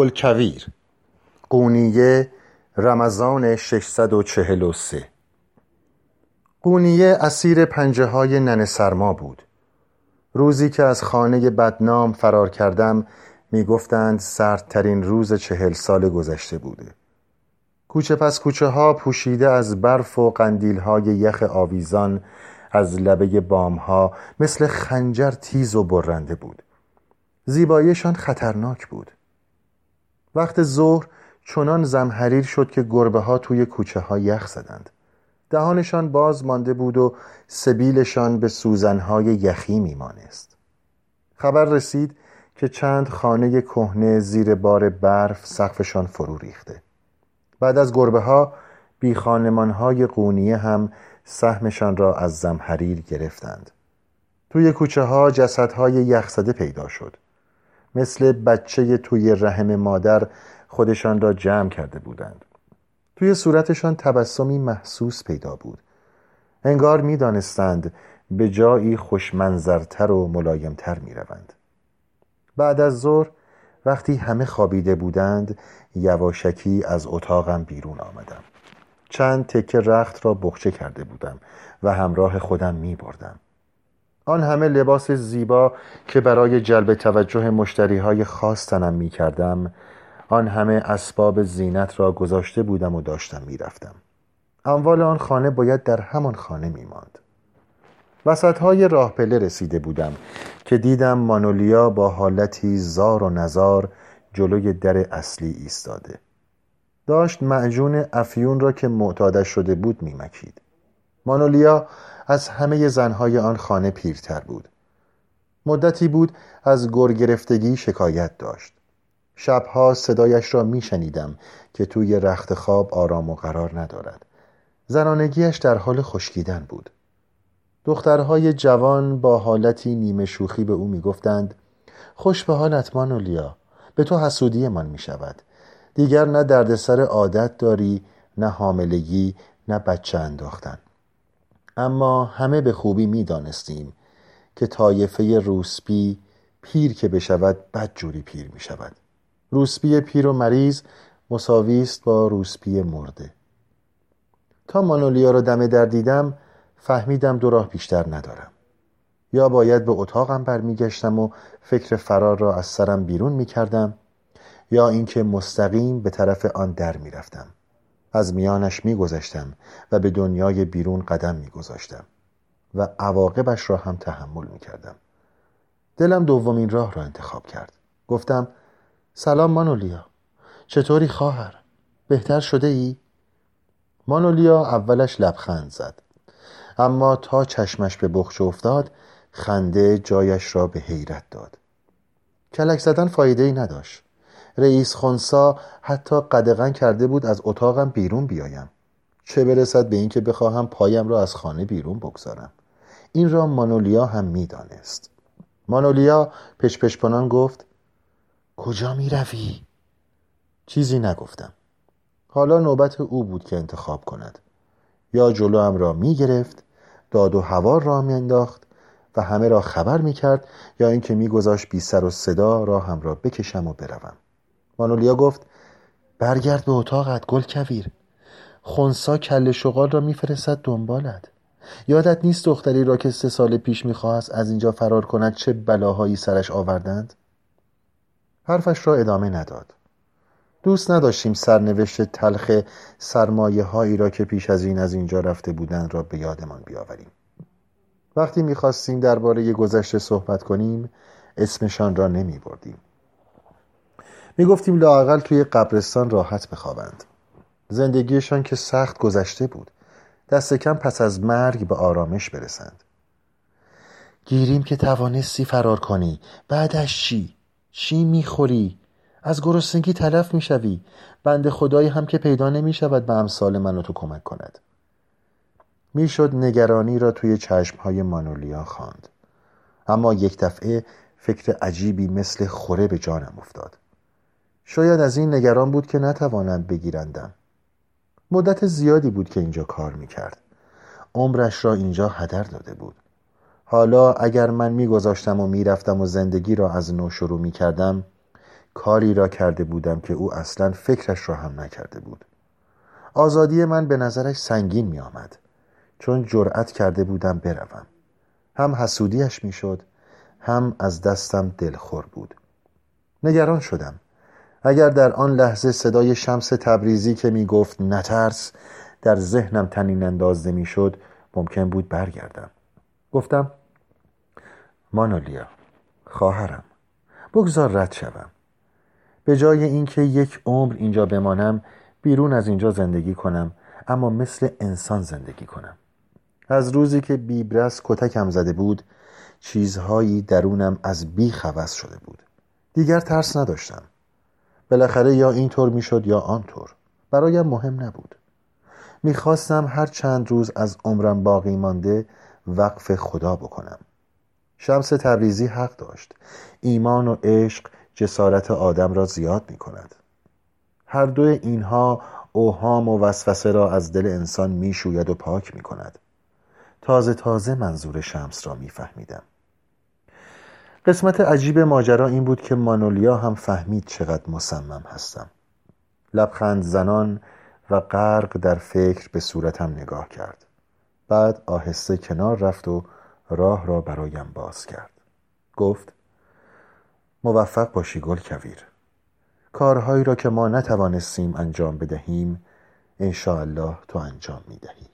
گلکویر قونیه رمضان 643 قونیه اسیر پنجه های ننه سرما بود. روزی که از خانه بدنام فرار کردم می گفتند سردترین روز چهل سال گذشته بوده. کوچه پس کوچه ها پوشیده از برف و قندیل های یخ آویزان از لبه بام ها مثل خنجر تیز و برنده بود. زیباییشان خطرناک بود. وقت ظهر چنان زمحریر شد که گربه ها توی کوچه ها یخ زدند. دهانشان باز مانده بود و سبیلشان به سوزنهای یخی میمانست. خبر رسید که چند خانه کهنه زیر بار برف سقفشان فرو ریخته. بعد از گربه ها بی خانمان های قونیه هم سهمشان را از زمحریر گرفتند. توی کوچه ها جسدهای یخزده پیدا شد. مثل بچه توی رحم مادر خودشان را جمع کرده بودند توی صورتشان تبسمی محسوس پیدا بود انگار می دانستند به جایی خوشمنظرتر و ملایمتر می روند. بعد از ظهر وقتی همه خوابیده بودند یواشکی از اتاقم بیرون آمدم چند تکه رخت را بخچه کرده بودم و همراه خودم می بردم. آن همه لباس زیبا که برای جلب توجه مشتری های خاص تنم می کردم آن همه اسباب زینت را گذاشته بودم و داشتم می رفتم. اموال آن خانه باید در همان خانه می ماند. وسط های راه پله رسیده بودم که دیدم مانولیا با حالتی زار و نزار جلوی در اصلی ایستاده داشت معجون افیون را که معتادش شده بود میمکید مانولیا از همه زنهای آن خانه پیرتر بود. مدتی بود از گرگرفتگی شکایت داشت. شبها صدایش را میشنیدم که توی رخت خواب آرام و قرار ندارد. زنانگیش در حال خشکیدن بود. دخترهای جوان با حالتی نیمه شوخی به او می‌گفتند خوش به حالت مانولیا به تو حسودیمان می شود دیگر نه دردسر عادت داری نه حاملگی نه بچه انداختن. اما همه به خوبی می دانستیم که طایفه روسپی پیر که بشود بد جوری پیر می شود روسپی پیر و مریض مساوی است با روسپی مرده. تا مانولیا را دم در دیدم فهمیدم دو راه بیشتر ندارم. یا باید به اتاقم برمیگشتم و فکر فرار را از سرم بیرون می‌کردم یا اینکه مستقیم به طرف آن در می‌رفتم. از میانش میگذشتم و به دنیای بیرون قدم میگذاشتم و عواقبش را هم تحمل می‌کردم. دلم دومین راه را انتخاب کرد. گفتم سلام مانولیا. چطوری خواهر؟ بهتر شده ای؟ مانولیا اولش لبخند زد. اما تا چشمش به بخش افتاد خنده جایش را به حیرت داد. کلک زدن فایده ای نداشت. رئیس خونسا حتی قدغن کرده بود از اتاقم بیرون بیایم. چه برسد به اینکه بخواهم پایم را از خانه بیرون بگذارم. این را مانولیا هم می‌دانست. مانولیا پشپشپانان گفت کجا می روی؟ چیزی نگفتم. حالا نوبت او بود که انتخاب کند. یا جلوم را می گرفت داد و هوار را میانداخت و همه را خبر می‌کرد یا اینکه میگذاشت بی سر و صدا را هم را بکشم و بروم. مانولیا گفت برگرد به اتاقت گل کویر. خونسا کل شغال را میفرستد دنبالت. یادت نیست دختری را که سه سال پیش می‌خواست از اینجا فرار کند چه بلاهایی سرش آوردند؟ حرفش را ادامه نداد. دوست نداشتیم سرنوشت تلخ سرمایه هایی را که پیش از این از اینجا رفته بودند را به یادمان بیاوریم. وقتی می‌خواستیم درباره گذشته صحبت کنیم اسمشان را نمی بردیم می گفتیم لاقل توی قبرستان راحت بخوابند. زندگیشان که سخت گذشته بود. دست کم پس از مرگ به آرامش برسند. گیریم که توانستی فرار کنی. بعدش چی؟ چی می‌خوری؟ از گرسنگی تلف می‌شوی. بند خدایی هم که پیدا نمی شود به امثال من و تو کمک کند. می‌شد نگرانی را توی چشمهای مانولیا خواند. اما یک دفعه فکر عجیبی مثل خوره به جانم افتاد. شاید از این نگران بود که نتوانند بگیرندم. مدت زیادی بود که اینجا کار می‌کرد. عمرش را اینجا هدر داده بود. حالا اگر من میگذاشتم و می‌رفتم و زندگی را از نو شروع می‌کردم کاری را کرده بودم که او اصلا فکرش را هم نکرده بود. آزادی من به نظرش سنگین می آمد چون جرأت کرده بودم بروم. هم حسودیش می‌شد هم از دستم دلخور بود. نگران شدم. اگر در آن لحظه صدای شمس تبریزی که می گفت نترس در ذهنم تنین اندازده می شد ممکن بود برگردم. گفتم مانولیا خواهرم بگذار رد شوم. به جای اینکه یک عمر اینجا بمانم بیرون از اینجا زندگی کنم اما مثل انسان زندگی کنم. از روزی که بیبرس کتکم زده بود چیزهایی درونم از بی خوست شده بود. دیگر ترس نداشتم. بالاخره یا اینطور می‌شد یا آنطور. برایم مهم نبود. می‌خواستم هر چند روز از عمرم باقی مانده وقف خدا بکنم. شمس تبریزی حق داشت. ایمان و عشق جسارت آدم را زیاد می کند هر دو اینها اوهام و وسوسه را از دل انسان می‌شوید و پاک می کند تازه تازه منظور شمس را میفهمیدم. قسمت عجیب ماجرا این بود که مانولیا هم فهمید چقدر مصمم هستم. لبخند زنان و غرق در فکر به صورتم نگاه کرد. بعد آهسته کنار رفت و راه را برایم باز کرد. گفت موفق باشی گل کویر. کارهایی را که ما نتوانستیم انجام بدهیم الله تو انجام می‌دهی.